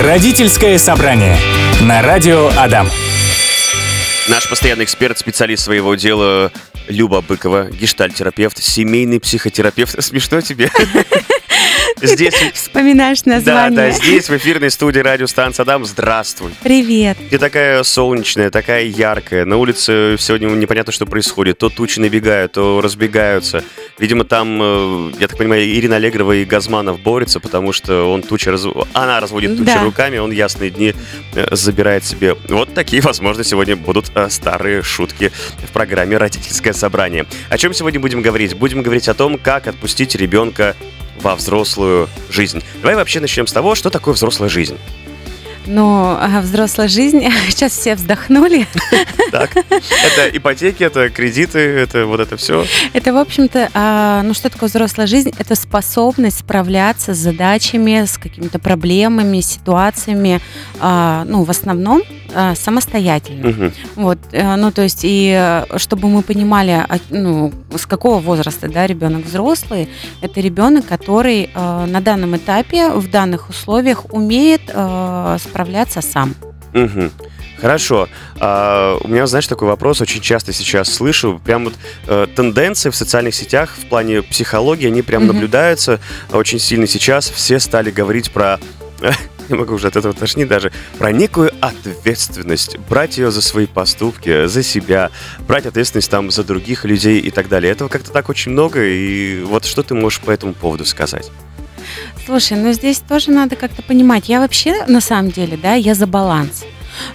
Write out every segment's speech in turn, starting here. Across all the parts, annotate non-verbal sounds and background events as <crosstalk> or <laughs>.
Родительское собрание на радио Адам. Наш постоянный эксперт, специалист своего дела Люба Быкова, гештальтерапевт, семейный психотерапевт. <laughs> Смешно тебе? <laughs> Здесь... Вспоминаешь название. Да, да, здесь в эфирной студии радиостанции Адам. Здравствуй. Привет. Ты такая солнечная, такая яркая. На улице сегодня непонятно, что происходит. То тучи набегают, то разбегаются. Видимо, там, э, я так понимаю, Ирина Аллегрова и Газманов борются, потому что он тучи раз... она разводит тучи да. руками, он ясные дни э, забирает себе. Вот такие, возможно, сегодня будут э, старые шутки в программе «Родительское собрание». О чем сегодня будем говорить? Будем говорить о том, как отпустить ребенка во взрослую жизнь. Давай вообще начнем с того, что такое взрослая жизнь. Но взрослая жизнь, <laughs> сейчас все вздохнули. <laughs> Так, это ипотеки, это кредиты, это вот это все? Это, в общем-то, а, ну что такое взрослая жизнь? Это способность справляться с задачами, с какими-то проблемами, ситуациями, а, ну, в основном а, самостоятельно. Угу. Вот, э, ну, то есть, и э, чтобы мы понимали, ну, с какого возраста, да, ребенок взрослый, это ребенок, который э, на данном этапе, в данных условиях умеет справляться справляться сам. Угу. Хорошо. А, у меня, знаешь, такой вопрос очень часто сейчас слышу. Прям вот э, тенденции в социальных сетях в плане психологии, они прям угу. наблюдаются очень сильно сейчас. Все стали говорить про <laughs> не могу уже от этого тошнить даже, про некую ответственность, брать ее за свои поступки, за себя, брать ответственность там за других людей и так далее. Этого как-то так очень много, и вот что ты можешь по этому поводу сказать? Слушай, ну здесь тоже надо как-то понимать. Я вообще, на самом деле, да, я за баланс.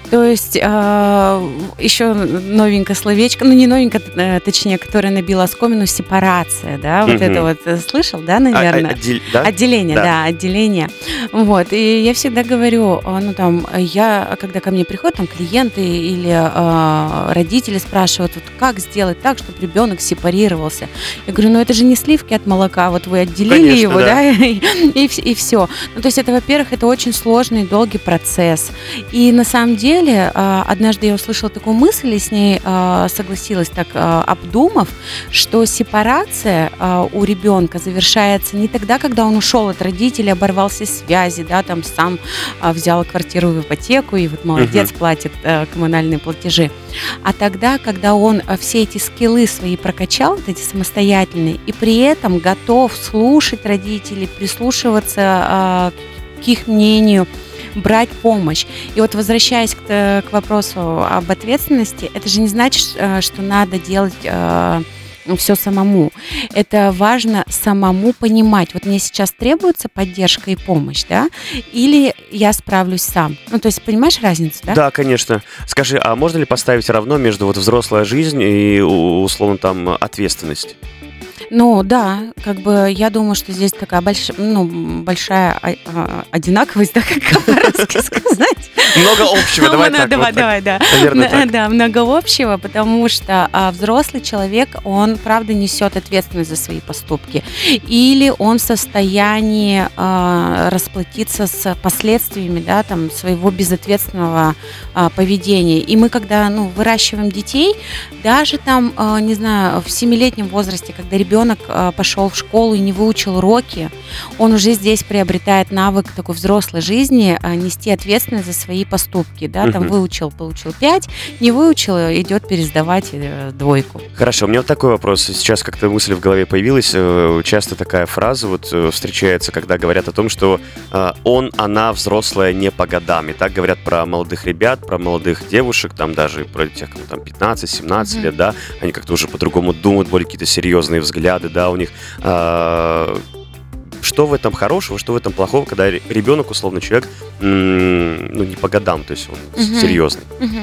То есть э, еще новенькое словечко, ну не новенькое, э, точнее, которое набило оскомину, сепарация, да, вот угу. это вот э, слышал, да, наверное? А, отдел, да? Отделение, да. да, отделение. Вот, и я всегда говорю, э, ну там, я, когда ко мне приходят там клиенты или э, родители спрашивают, вот как сделать так, чтобы ребенок сепарировался? Я говорю, ну это же не сливки от молока, вот вы отделили Конечно, его, да, да <laughs> и, и, и все. Ну то есть это, во-первых, это очень сложный, долгий процесс. И на самом самом деле, а, однажды я услышала такую мысль и с ней а, согласилась, так а, обдумав, что сепарация у ребенка завершается не тогда, когда он ушел от родителей, оборвал все связи, да, там сам взял квартиру в ипотеку и вот молодец, угу. платит коммунальные платежи, а тогда, когда он все эти скиллы свои прокачал, вот эти самостоятельные, и при этом готов слушать родителей, прислушиваться к их мнению, брать помощь. И вот возвращаясь к, э, к вопросу об ответственности, это же не значит, э, что надо делать э, все самому. Это важно самому понимать. Вот мне сейчас требуется поддержка и помощь, да, или я справлюсь сам. Ну, то есть, понимаешь разницу, да? Да, конечно. Скажи, а можно ли поставить равно между вот взрослая жизнь и, условно, там, ответственность? Ну да, как бы я думаю, что здесь такая больш... ну, большая а, а, одинаковость, <laughs> да, как по-русски сказать. Много общего, давай так. Давай, давай, да. Наверное, Да, много общего, потому что а, взрослый человек, он, правда, несет ответственность за свои поступки. Или он в состоянии расплатиться с последствиями, да, там, своего безответственного поведения. И мы, когда, ну, выращиваем детей, даже там, не знаю, в семилетнем возрасте, когда ребенок ребенок а, пошел в школу и не выучил уроки, он уже здесь приобретает навык такой взрослой жизни а, нести ответственность за свои поступки. Да? Там выучил, получил 5, не выучил, идет пересдавать э, двойку. Хорошо, у меня вот такой вопрос. Сейчас как-то мысль в голове появилась. Э, часто такая фраза вот э, встречается, когда говорят о том, что он, она взрослая не по годам. И так говорят про молодых ребят, про молодых девушек, там даже про тех, кому там 15-17 mm-hmm. лет, да, они как-то уже по-другому думают, более какие-то серьезные взгляды взгляды, да, у них. А, что в этом хорошего, что в этом плохого, когда ребенок, условно, человек, ну, не по годам, то есть он угу. серьезный. Угу.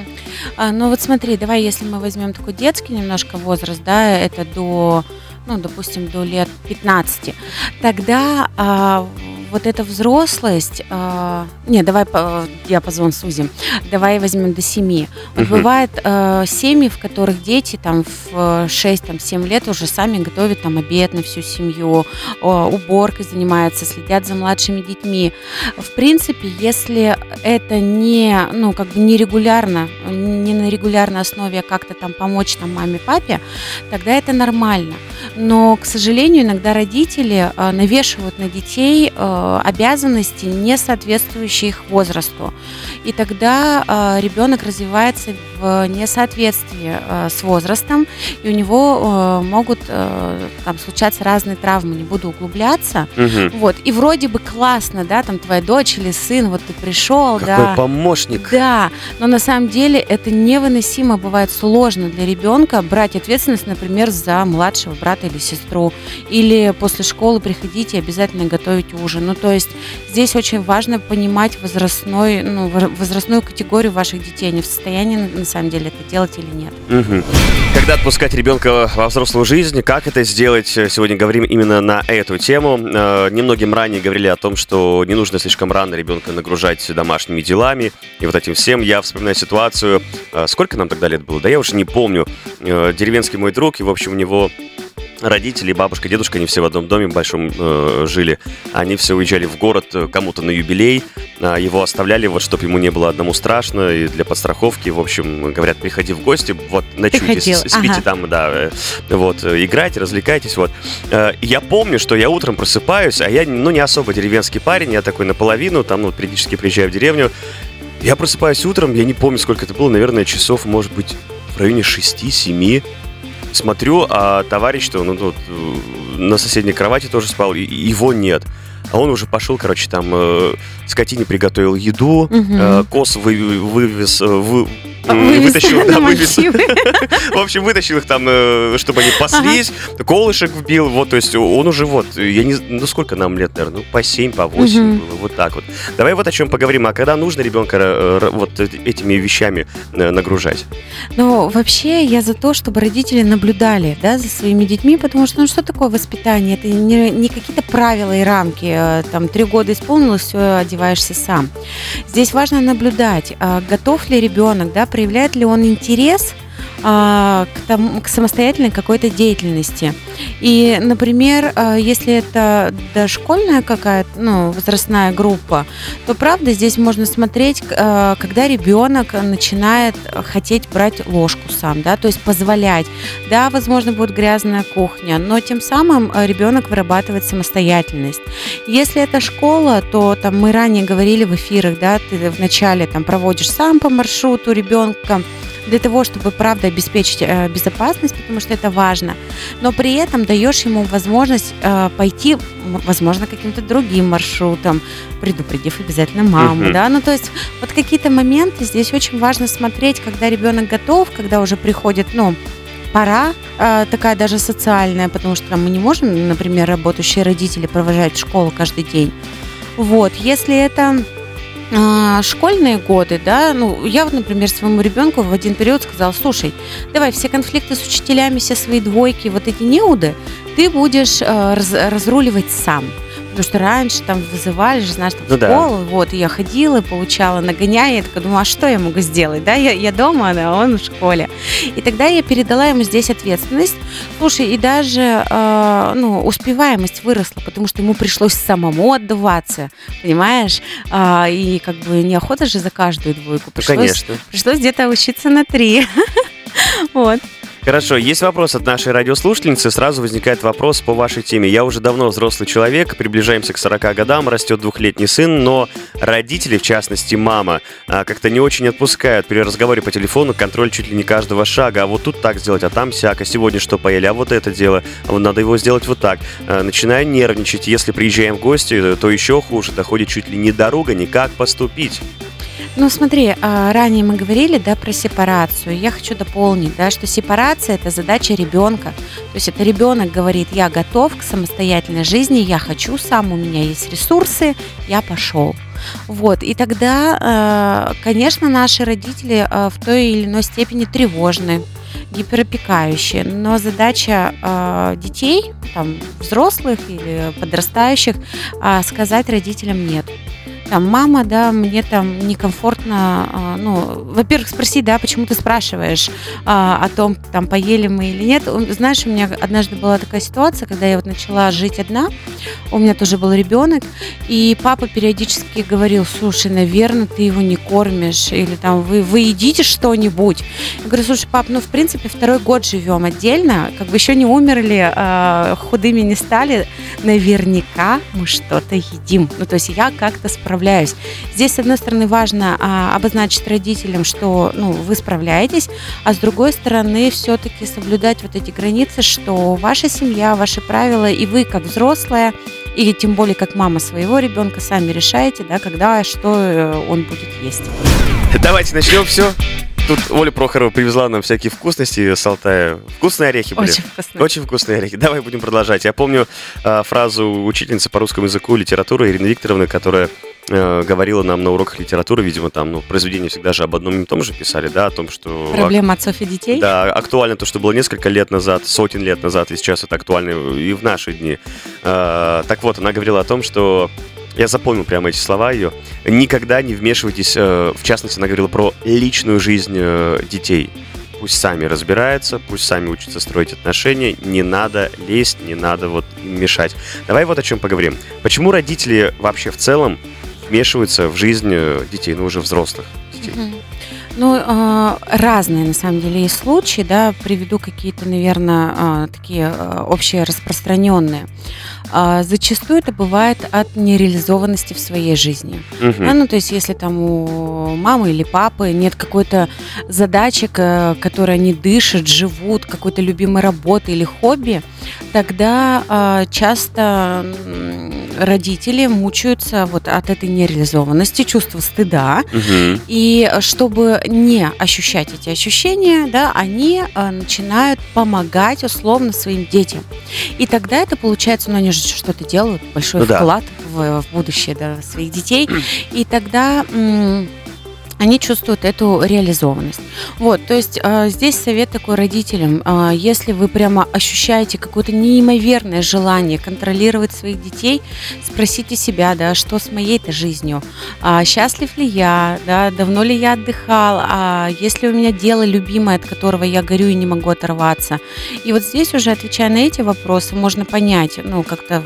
А, ну вот смотри, давай, если мы возьмем такой детский немножко возраст, да, это до, ну, допустим, до лет 15, тогда а, вот эта взрослость, э, не, давай по, диапазон сузим, давай возьмем до 7. Вот угу. бывает э, семьи, в которых дети там в 6-7 лет уже сами готовят там обед на всю семью, э, уборкой занимаются, следят за младшими детьми. В принципе, если это не, ну, как бы не регулярно, не на регулярной основе, а как-то там помочь там маме, папе, тогда это нормально. Но, к сожалению, иногда родители э, навешивают на детей э, э, обязанности, не соответствующие их возрасту. И тогда э, ребенок развивается в несоответствии э, с возрастом, и у него э, могут э, там случаться разные травмы, не буду углубляться. Мгм. Вот, и вроде бы классно, да, там твоя дочь или сын, вот ты пришел, Какой да. помощник. Да, но на самом деле это невыносимо бывает сложно для ребенка брать ответственность, например, за младшего брата или сестру, или после школы приходить и обязательно готовить ужин. Ну, то есть здесь очень важно понимать возрастной, ну, во- возрастную категорию ваших детей, они в состоянии на самом деле это делать или нет. Мгм. Когда отпускать ребенка во взрослую жизнь, как это сделать? Сегодня говорим именно на эту тему. Э, Немногим ранее говорили о том, что не нужно слишком рано ребенка нагружать домашними делами и вот этим всем. Я вспоминаю ситуацию, э, сколько нам тогда лет было? Да я уже не помню. Э, Деревенский мой друг, и, в общем, у него родители, бабушка, дедушка, они все в одном доме большом э, жили. Они все уезжали в город э, кому-то на юбилей. А, его оставляли, вот, чтобы ему не было одному страшно, и для подстраховки, в общем, говорят, приходи в гости, вот, ночуйте, спите ага. там, да, э, вот, э, играйте, развлекайтесь, вот. Э, Я помню, что я утром просыпаюсь, а я, ну, не особо деревенский парень, я такой наполовину, там, ну, периодически приезжаю в деревню. Я просыпаюсь утром, я не помню, сколько это было, наверное, часов, может быть, в районе 6-7. Смотрю, а товарищ, что ну, тут, э, на соседней кровати тоже спал, и его нет. А он уже пошел, короче, там э, скотине приготовил еду, Мгм. э, коз вы- вывез, э, вы- м, Вывез вытащил, <laughs> да, вывез. <laughs> В общем, вытащил их там, э, чтобы они паслись, колышек вбил, вот, то есть он уже вот, я не, ну сколько нам лет, наверное, ну по 7, по 8 Мгм. было, вот так вот. Давай вот о чем поговорим, а когда нужно ребенка э, вот эти- этими вещами нагружать? Ну, вообще, я за то, чтобы родители наблюдали да, за своими детьми, потому что, ну, что такое воспитание? Это не, не какие-то правила и рамки. Э, Там, три года исполнилось, все, одеваешься сам. Здесь важно наблюдать, а, готов ли ребенок, да, проявляет ли он интерес а, к, тому, к самостоятельной какой-то деятельности. И, например, а, если это дошкольная какая-то, ну, возрастная группа, то правда здесь можно смотреть, э, когда ребенок начинает хотеть брать ложку сам, да, то есть позволять. Да, возможно, будет грязная кухня, но тем самым ребенок вырабатывает самостоятельность. Если это школа, то там мы ранее говорили в эфирах, да, ты вначале там проводишь сам по маршруту ребенка, для того, чтобы, правда, обеспечить э, безопасность, потому что это важно, но при этом даешь ему возможность э, пойти, возможно, каким-то другим маршрутом, предупредив обязательно маму, да, ну то есть вот какие-то моменты здесь очень важно смотреть, когда ребенок готов, когда уже приходит, ну, пора э, такая даже социальная, потому что там мы не можем, например, работающие родители провожать в школу каждый день. Вот, если это а, школьные годы, да, ну, я вот, например, своему ребенку в один период сказала, слушай, давай все конфликты с учителями, все свои двойки, вот эти неуды, ты будешь э, раз- разруливать сам. Потому что раньше там вызывали же, знаешь, там, Ну в да. школу, вот, и я ходила, получала, нагоняя, я такая думаю, а что я могу сделать, да, я, я дома, а он в школе. И тогда я передала ему здесь ответственность, слушай, и даже, э, ну, успеваемость выросла, потому что ему пришлось самому отдуваться, понимаешь, А, и как бы неохота же за каждую двойку, Ну, пришлось, конечно. пришлось где-то учиться на три, <laughs> вот. Хорошо, есть вопрос от нашей радиослушательницы. Сразу возникает вопрос по вашей теме. Я уже давно взрослый человек, приближаемся к 40 годам, растет двухлетний сын, но родители, в частности мама, а, как-то не очень отпускают при разговоре по телефону контроль чуть ли не каждого шага. А вот тут так сделать, а там сяк, а сегодня что поели, а вот это дело, а вот надо его сделать вот так. Начинаю нервничать. Если приезжаем в гости, то еще хуже, доходит чуть ли не дорога, не как поступить. Ну, смотри, а, ранее мы говорили, да, про сепарацию. Я хочу дополнить, да, что сепарация – это задача ребенка. То есть это ребенок говорит, я готов к самостоятельной жизни, я хочу сам, у меня есть ресурсы, я пошел. Вот, и тогда, э, конечно, наши родители э, в той или иной степени тревожны, гиперопекающие, но задача детей, там, взрослых или подрастающих, а, сказать родителям нет. Там, мама, да, мне там некомфортно, а, ну, во-первых, спроси, да, почему ты спрашиваешь а, о том, там, поели мы или нет. Знаешь, у меня однажды была такая ситуация, когда я вот начала жить одна, у меня тоже был ребенок, и папа периодически говорил, слушай, наверное, ты его не кормишь, или там, вы, вы едите что-нибудь. Я говорю, слушай, пап, ну, в принципе, второй год живем отдельно, как бы еще не умерли, а, худыми не стали, наверняка мы что-то едим. Ну, то есть я как-то справляюсь. Здесь, с одной стороны, важно а, обозначить родителям, что ну, вы справляетесь, а с другой стороны, все-таки соблюдать вот эти границы, что ваша семья, ваши правила, и вы, как взрослая, или тем более как мама своего ребенка, сами решаете, да, когда что э, он будет есть. Давайте начнем все. Тут Оля Прохорова привезла нам всякие вкусности с Алтая. Вкусные орехи были. Очень вкусные. Очень вкусные орехи. Давай будем продолжать. Я помню э, фразу учительницы по русскому языку и литературы Ирины Викторовны, которая э, говорила нам на уроках литературы, видимо, там, ну, произведения всегда же об одном и том же писали, да, о том, что... Проблема отцов и детей? Да, актуально то, что было несколько лет назад, сотен лет назад, и сейчас это актуально и в наши дни. Э, так вот, она говорила о том, что я запомнил прямо эти слова ее. Никогда не вмешивайтесь, э, в частности, она говорила про личную жизнь э, детей. Пусть сами разбираются, пусть сами учатся строить отношения, не надо лезть, не надо вот мешать. Давай вот о чем поговорим. Почему родители вообще в целом вмешиваются в жизнь э, детей, ну уже взрослых детей? Ну, э, разные, на самом деле, есть случаи, да, приведу какие-то, наверное, э, такие э, общие распространенные. А, зачастую это бывает от нереализованности в своей жизни. Мгм. Да, ну, то есть, если там у мамы или папы нет какой-то задачи, к- которой они дышат, живут, какой-то любимой работы или хобби, тогда а, часто родители мучаются вот от этой нереализованности, чувства стыда, Мгм. и чтобы не ощущать эти ощущения, да, они э, начинают помогать условно своим детям. И тогда это получается, ну они же что-то делают, большой Ну да. вклад в, в будущее да, своих детей. <clears throat> И тогда м, они чувствуют эту реализованность. Вот, то есть э, здесь совет такой родителям, э, если вы прямо ощущаете какое-то неимоверное желание контролировать своих детей, спросите себя, да, что с моей-то жизнью, а, счастлив ли я, да, давно ли я отдыхал, а есть ли у меня дело любимое, от которого я горю и не могу оторваться. И вот здесь уже, отвечая на эти вопросы, можно понять, ну, как-то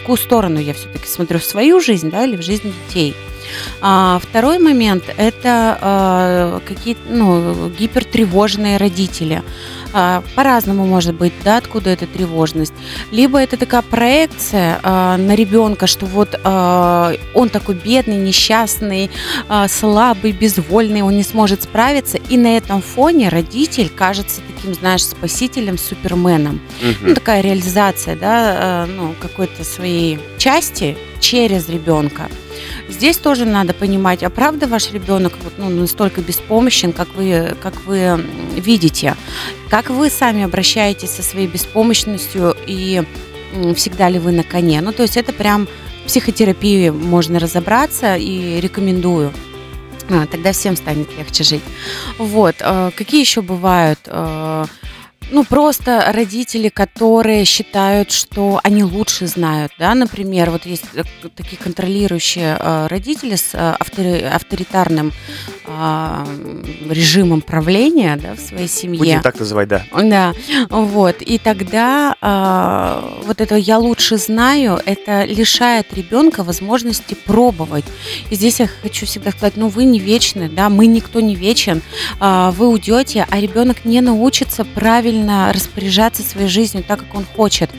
какую сторону я все-таки смотрю, в свою жизнь, да, или в жизнь детей. А, второй момент – это а, какие-то ну, гипертревожные родители. А, по-разному может быть, да, откуда эта тревожность. Либо это такая проекция а, на ребенка, что вот а, он такой бедный, несчастный, слабый, безвольный, он не сможет справиться, и на этом фоне родитель кажется таким, знаешь, спасителем, суперменом. Ну, Мгм. такая реализация, да, ну, какой-то своей части через ребенка. Здесь тоже надо понимать, а правда ваш ребенок вот, ну, настолько беспомощен, как вы, как вы видите, как вы сами обращаетесь со своей беспомощностью и всегда ли вы на коне. Ну, то есть это прям психотерапии можно разобраться и рекомендую. А, тогда всем станет легче жить. Вот. э, Какие еще бывают? Э, Ну, просто родители, которые считают, что они лучше знают, да, например, вот есть э, такие контролирующие э, родители с э, автори- авторитарным а, режимом правления, да, в своей семье. Будем так называть, да. Да, вот. И тогда а, вот это я лучше знаю, это лишает ребенка возможности пробовать. И здесь я хочу всегда сказать, ну вы не вечны, да, мы никто не вечен. А, вы уйдете, а ребенок не научится правильно распоряжаться своей жизнью так, как он хочет.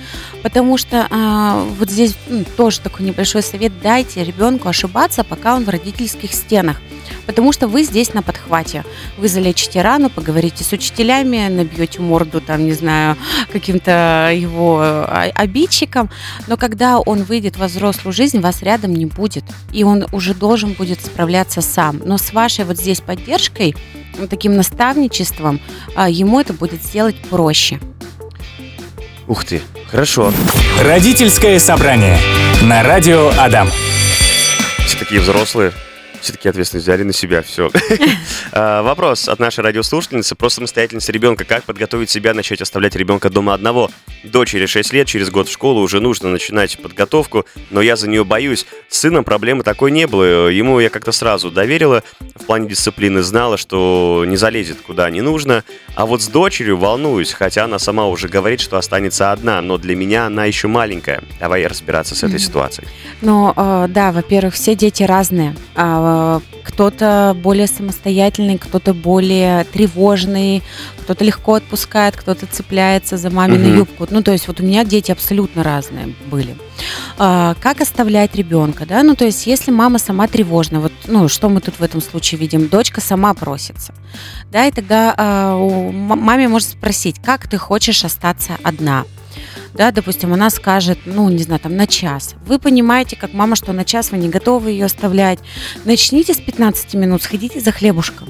Потому что а, вот здесь м, тоже такой небольшой совет, дайте ребенку ошибаться, пока он в родительских стенах. Потому что вы здесь на подхвате. Вы залечите рану, поговорите с учителями, набьете морду, там, не знаю, каким-то его а, обидчиком. Но когда он выйдет во взрослую жизнь, вас рядом не будет. И он уже должен будет справляться сам. Но с вашей вот здесь поддержкой, вот таким наставничеством, а, ему это будет сделать проще. Ух ты, хорошо. Родительское собрание на радио Адам. Все такие взрослые, все-таки ответственность взяли на себя, все. <laughs> А, вопрос от нашей радиослушательницы про самостоятельность ребенка. Как подготовить себя начать оставлять ребенка дома одного? Дочери 6 лет, через год в школу уже нужно начинать подготовку, но я за нее боюсь. С сыном проблемы такой не было. Ему я как-то сразу доверила в плане дисциплины, знала, что не залезет куда не нужно. А вот с дочерью волнуюсь, хотя она сама уже говорит, что останется одна, но для меня она еще маленькая. Давай разбираться с этой ситуацией. Ну, э, да, во-первых, все дети разные. А, кто-то более самостоятельный, кто-то более тревожный, кто-то легко отпускает, кто-то цепляется за мамину Мгм. юбку. Ну, то есть вот у меня дети абсолютно разные были. А, как оставлять ребенка, да? Ну, то есть если мама сама тревожна, вот, ну, что мы тут в этом случае видим? Дочка сама просится, да, и тогда а, у маме может спросить, как ты хочешь остаться одна? Да, допустим, она скажет, ну, не знаю, там, на час. Вы понимаете, как мама, что на час вы не готовы ее оставлять. Начните с 15 минут, сходите за хлебушком.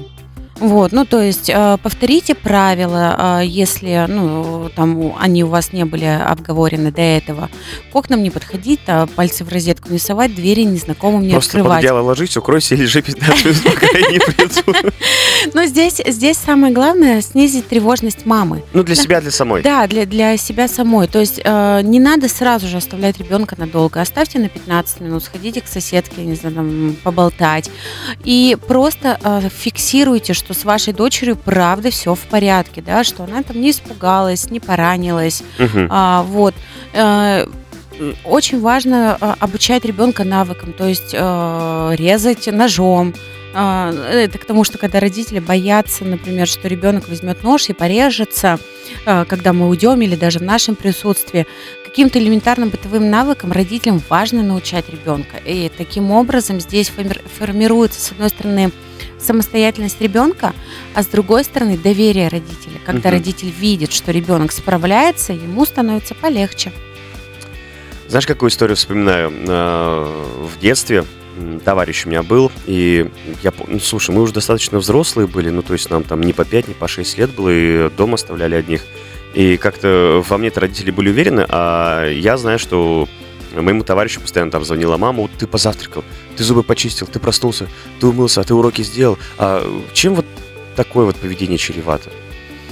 Вот, ну, то есть э, повторите правила, э, если, ну, там они у вас не были обговорены до этого. К окнам не подходить, а пальцы в розетку не совать, двери незнакомым не Просто открывать. одеяло ложись, укройся и лежи 15 минут, пока я не приду. Но здесь, здесь самое главное снизить тревожность мамы. Ну, для себя, для самой. Да, для, для себя самой. То есть э, не надо сразу же оставлять ребенка надолго. Оставьте на 15 минут, сходите к соседке, не знаю, там, поболтать. И просто э, фиксируйте, что с вашей дочерью правда все в порядке, да, что она там не испугалась, не поранилась. Мгм. А, вот. Э, Очень важно э, обучать ребенка навыкам, то есть э, резать ножом. А, Это к тому, что когда родители боятся, например, что ребенок возьмет нож и порежется, э, когда мы уйдем или даже в нашем присутствии, каким-то элементарным бытовым навыкам родителям важно научать ребенка. И таким образом здесь форми- формируется, с одной стороны, самостоятельность ребенка, а с другой стороны доверие родителя. Когда Мгм. родитель видит, что ребенок справляется, ему становится полегче. Знаешь, какую историю вспоминаю? Э, В детстве товарищ у меня был, и я ну, слушай, мы уже достаточно взрослые были, ну, то есть нам там не по 5, не по 6 лет было, и дома оставляли одних. И как-то во мне-то родители были уверены, а я знаю, что моему товарищу постоянно там звонила мама, вот ты позавтракал, ты зубы почистил, ты проснулся, ты умылся, а ты уроки сделал. А чем вот такое вот поведение чревато?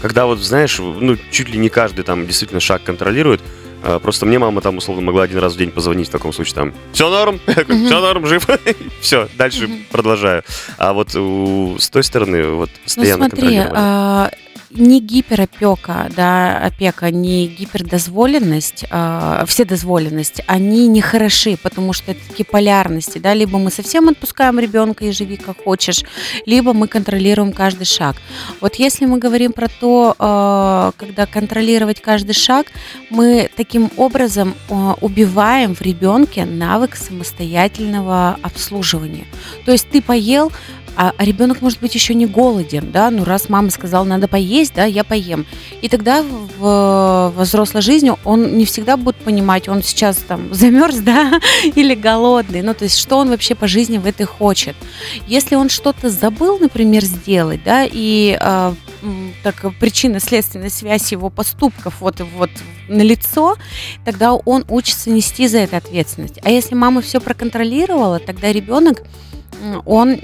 Когда вот, знаешь, ну, чуть ли не каждый там действительно шаг контролирует, а, Просто мне мама там условно могла один раз в день позвонить в таком случае там все норм, все норм, жив, <laughs> все, дальше продолжаю. А вот у- с той стороны вот Ну постоянно смотри, контролирование. а, не гиперопека, да, опека, не гипердозволенность, а, вседозволенность, они не хороши, потому что это такие полярности, да, либо мы совсем отпускаем ребенка и живи как хочешь, либо мы контролируем каждый шаг. Вот если мы говорим про то, а, когда контролировать каждый шаг, мы таким образом а, убиваем в ребенке навык самостоятельного обслуживания. То есть ты поел, а, ребенок может быть еще не голоден, да, ну раз мама сказала, надо поесть, да, я поем. И тогда в, во взрослой жизни он не всегда будет понимать, он сейчас там <laughs> замерз, да, или голодный, ну то есть что он вообще по жизни в этой хочет. Если он что-то забыл, например, сделать, да, и м, так причинно-следственная связь его поступков вот вот на лицо, тогда он учится нести за это ответственность. А если мама все проконтролировала, тогда ребенок он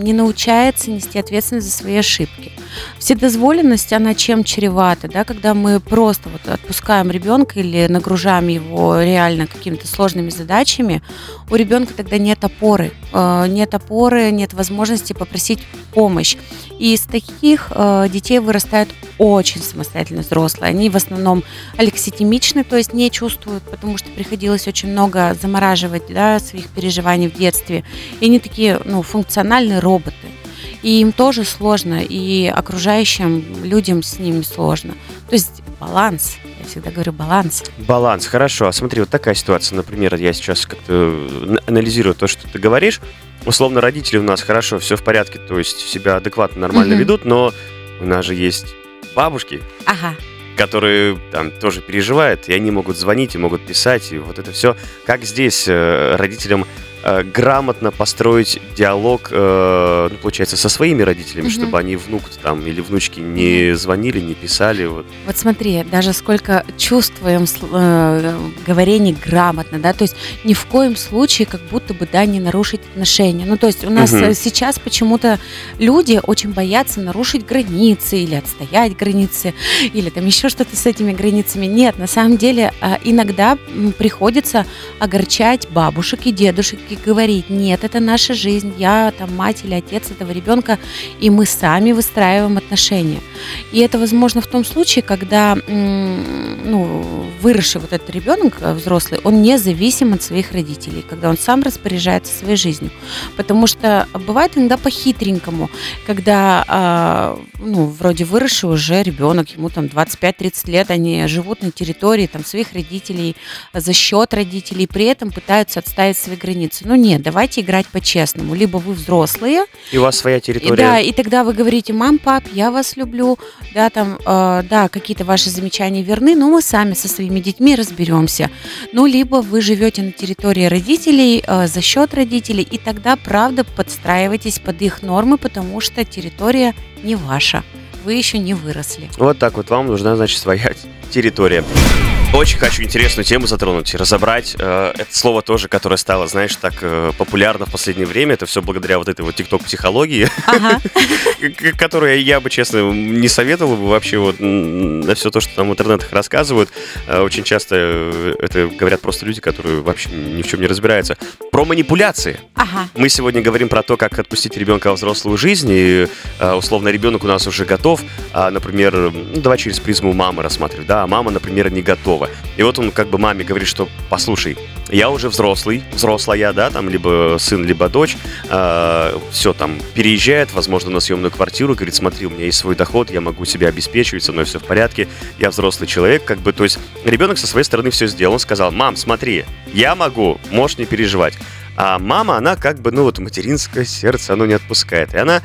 не научается нести ответственность за свои ошибки. Вседозволенность, она чем чревата, да, когда мы просто вот отпускаем ребенка или нагружаем его реально какими-то сложными задачами, у ребенка тогда нет опоры, э, нет опоры, нет возможности попросить помощь. И из таких э, детей вырастают очень самостоятельно взрослые. Они в основном алекситимичны, то есть не чувствуют, потому что приходилось очень много замораживать да, своих переживаний в детстве. И они такие ну, функциональные роботы. И им тоже сложно, и окружающим людям с ними сложно. То есть баланс. Я всегда говорю баланс. Баланс, хорошо. А смотри, вот такая ситуация, например, я сейчас как-то н- анализирую то, что ты говоришь. Условно, родители у нас хорошо, все в порядке, то есть себя адекватно, нормально Мгм. ведут, но у нас же есть бабушки, Ага. которые там тоже переживают, и они могут звонить, и могут писать, и вот это все. Как здесь э, родителям э, грамотно построить диалог, э, ну, получается, со своими родителями, Мгм. чтобы они внук там или внучки не звонили, не писали. Вот. Вот смотри, даже сколько чувствуем э, говорений грамотно, да, то есть ни в коем случае как будто бы, да, не нарушить отношения. Ну, то есть у нас э, сейчас почему-то люди очень боятся нарушить границы или отстоять границы, или там еще что-то с этими границами. Нет, на самом деле э, иногда приходится огорчать бабушек и дедушек и говорить, нет, это наша жизнь, я там мать или отец этого ребенка, и мы сами выстраиваем отношения. И это возможно в том случае, когда ну, выросший вот этот ребенок э, взрослый, он не зависим от своих родителей, когда он сам распоряжается своей жизнью. Потому что бывает иногда по-хитренькому, когда, а, ну, вроде выросший уже ребенок, ему там 25-30 лет, они живут на территории там своих родителей за счет родителей, при этом пытаются отставить свои границы. Ну нет, давайте играть по-честному. Либо вы взрослые, И у вас своя и, территория. да, и тогда вы говорите, мам, пап, я вас люблю, да, там, э, да, какие-то ваши замечания верны, но мы сами со своими детьми разберемся. Ну, либо вы живете на территории родителей э, за счет родителей, и тогда, правда, подстраивайтесь под их нормы, потому что территория не ваша. Вы еще не выросли. Вот так вот вам нужна, значит, своя <laughs> территория. Очень хочу интересную тему затронуть разобрать. Э, Это слово тоже, которое стало, знаешь, так э, популярно в последнее время. Это все благодаря вот этой вот тикток-психологии, Ага. <laughs> которую я бы, честно, не советовал бы вообще вот на все то, что там в интернетах рассказывают. Э, Очень часто это говорят просто люди, которые вообще ни в чем не разбираются. Про манипуляции. Ага. Мы сегодня говорим про то, как отпустить ребенка во взрослую жизнь. И, условно, ребенок у нас уже готов. А, например, ну, давай через призму мамы рассматривать. Да, а мама, например, не готова. И вот он как бы маме говорит, что, послушай, я уже взрослый, взрослая, да, там, либо сын, либо дочь. все, там, переезжает, возможно, на съемную квартиру. Говорит, смотри, у меня есть свой доход, я могу себя обеспечивать, со мной все в порядке. Я взрослый человек, как бы, то есть ребенок со своей стороны все сделал. Он сказал, мам, смотри, я могу, можешь не переживать. А мама, она как бы, ну вот материнское сердце, оно не отпускает. И она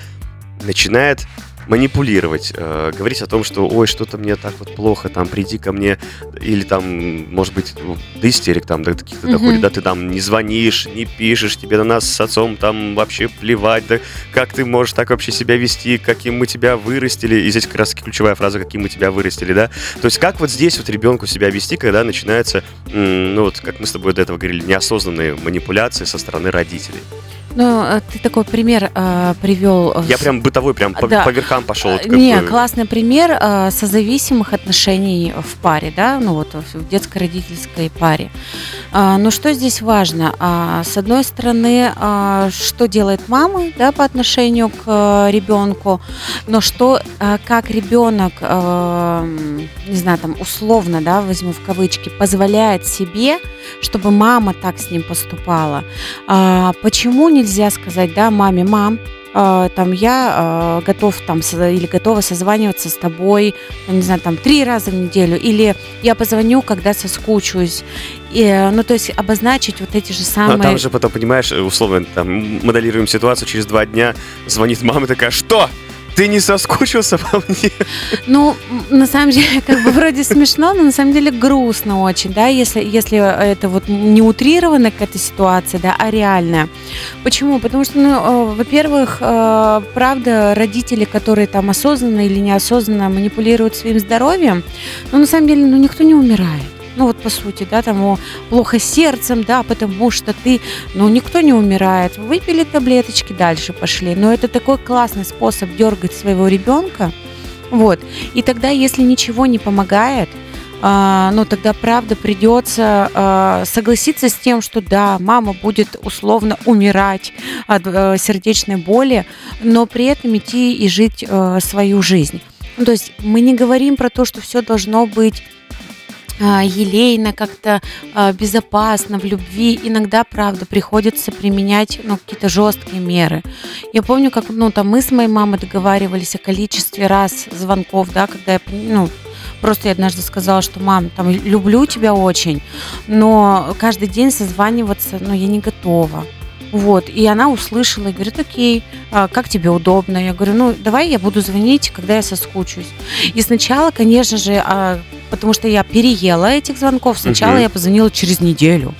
начинает манипулировать, э, говорить о том, что ой, что-то мне так вот плохо, там, приди ко мне, или там, может быть, ну, до истерик там, до каких-то Мгм. доходит, да, ты там не звонишь, не пишешь, тебе на нас с отцом там вообще плевать, да, как ты можешь так вообще себя вести, каким мы тебя вырастили, и здесь как раз ключевая фраза, каким мы тебя вырастили, да, то есть как вот здесь вот ребенку себя вести, когда начинается, ну вот, как мы с тобой до этого говорили, неосознанные манипуляции со стороны родителей. Ну, э, ты такой пример э, привел. э, Я прям бытовой, прям по, Да. по верхам пошел. вот Э, Не, бы. классный пример э, созависимых отношений в паре, да, ну вот в детско-родительской паре. А, но что здесь важно? А, с одной стороны, а, что делает мама, да, по отношению к э, ребенку, но что, а, как ребенок, э, не знаю, там условно, да, возьму в кавычки, позволяет себе, чтобы мама так с ним поступала. А, почему нельзя сказать, да, маме, мам, а, там я а, готов там или готова созваниваться с тобой, ну, не знаю, там три раза в неделю, или я позвоню, когда соскучусь. И, э, ну, то есть обозначить вот эти же А самые... там же потом, понимаешь, условно, там моделируем ситуацию, через два дня звонит мама такая, что? Ты не соскучился по мне? Ну, на самом деле, как бы вроде смешно, но на самом деле грустно очень, да, если, если это вот не утрированная какая-то ситуация, да, а реальная. Почему? Потому что, ну, э, во-первых, э, правда, родители, которые там осознанно или неосознанно манипулируют своим здоровьем, ну, на самом деле, ну, никто не умирает. Ну вот по сути, да, там плохо сердцем, да, потому что ты, ну никто не умирает. Выпили таблеточки, дальше пошли. Но это такой классный способ дергать своего ребенка. Вот. И тогда, если ничего не помогает, а, ну тогда правда придется а, согласиться с тем, что да, мама будет условно умирать от э, сердечной боли, но при этом идти и жить э, свою жизнь. Ну, то есть мы не говорим про то, что все должно быть а, елейно, как-то а, безопасно, в любви. Иногда, правда, приходится применять ну, какие-то жесткие меры. Я помню, как ну, там, мы с моей мамой договаривались о количестве раз звонков, да, когда я ну, Просто я однажды сказала, что мам, там люблю тебя очень, но каждый день созваниваться, ну, я не готова. Вот, и она услышала и говорит, окей, а как тебе удобно? Я говорю, ну, давай я буду звонить, когда я соскучусь. И сначала, конечно же, а, потому что я переела этих звонков, сначала Мгм. я позвонила через неделю.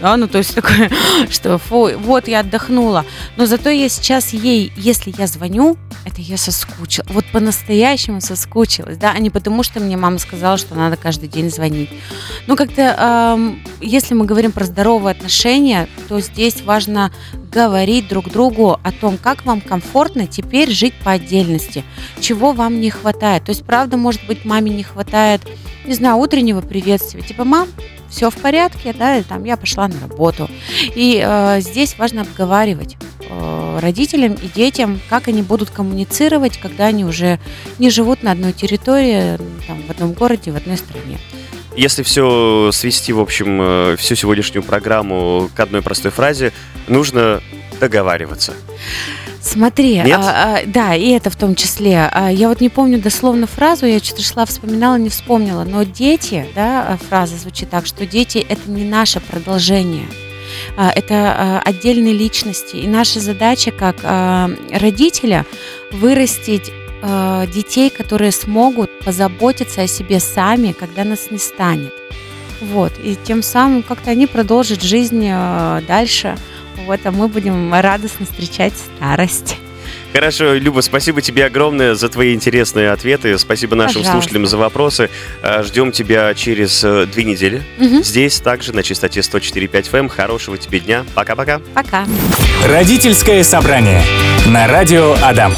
да, ну то есть такое, <laughs> что фу, вот я отдохнула. Но зато я сейчас ей, если я звоню, это я соскучилась, вот по-настоящему соскучилась, да, а не потому, что мне мама сказала, что надо каждый день звонить. Ну как-то, эм, если мы говорим про здоровые отношения, то здесь важно говорить друг другу о том, как вам комфортно теперь жить по отдельности, чего вам не хватает. То есть, правда, может быть, маме не хватает, не знаю, утреннего приветствия. Типа, мам, все в порядке, да, или там я пошла на работу. И э, здесь важно обговаривать родителям и детям, как они будут коммуницировать, когда они уже не живут на одной территории, там, в одном городе, в одной стране. Если все свести, в общем, э, всю сегодняшнюю программу к одной простой фразе, нужно договариваться. Смотри, А, а, да, и это в том числе. А, я вот не помню дословно фразу, я что-то шла, вспоминала, не вспомнила. Но дети, да, а, фраза звучит так, что дети это не наше продолжение. А, это отдельные личности. И наша задача как родителя вырастить детей, которые смогут позаботиться о себе сами, когда нас не станет. Вот. И тем самым как-то они продолжат жизнь дальше вот, а мы будем радостно встречать старость. Хорошо, Люба, спасибо тебе огромное за твои интересные ответы. Спасибо нашим Пожалуйста. слушателям за вопросы. А, ждем тебя через э, две недели. Угу. Здесь также на частоте 104.5 FM. Эм. Хорошего тебе дня. Пока-пока. Пока. Родительское собрание на радио Адам.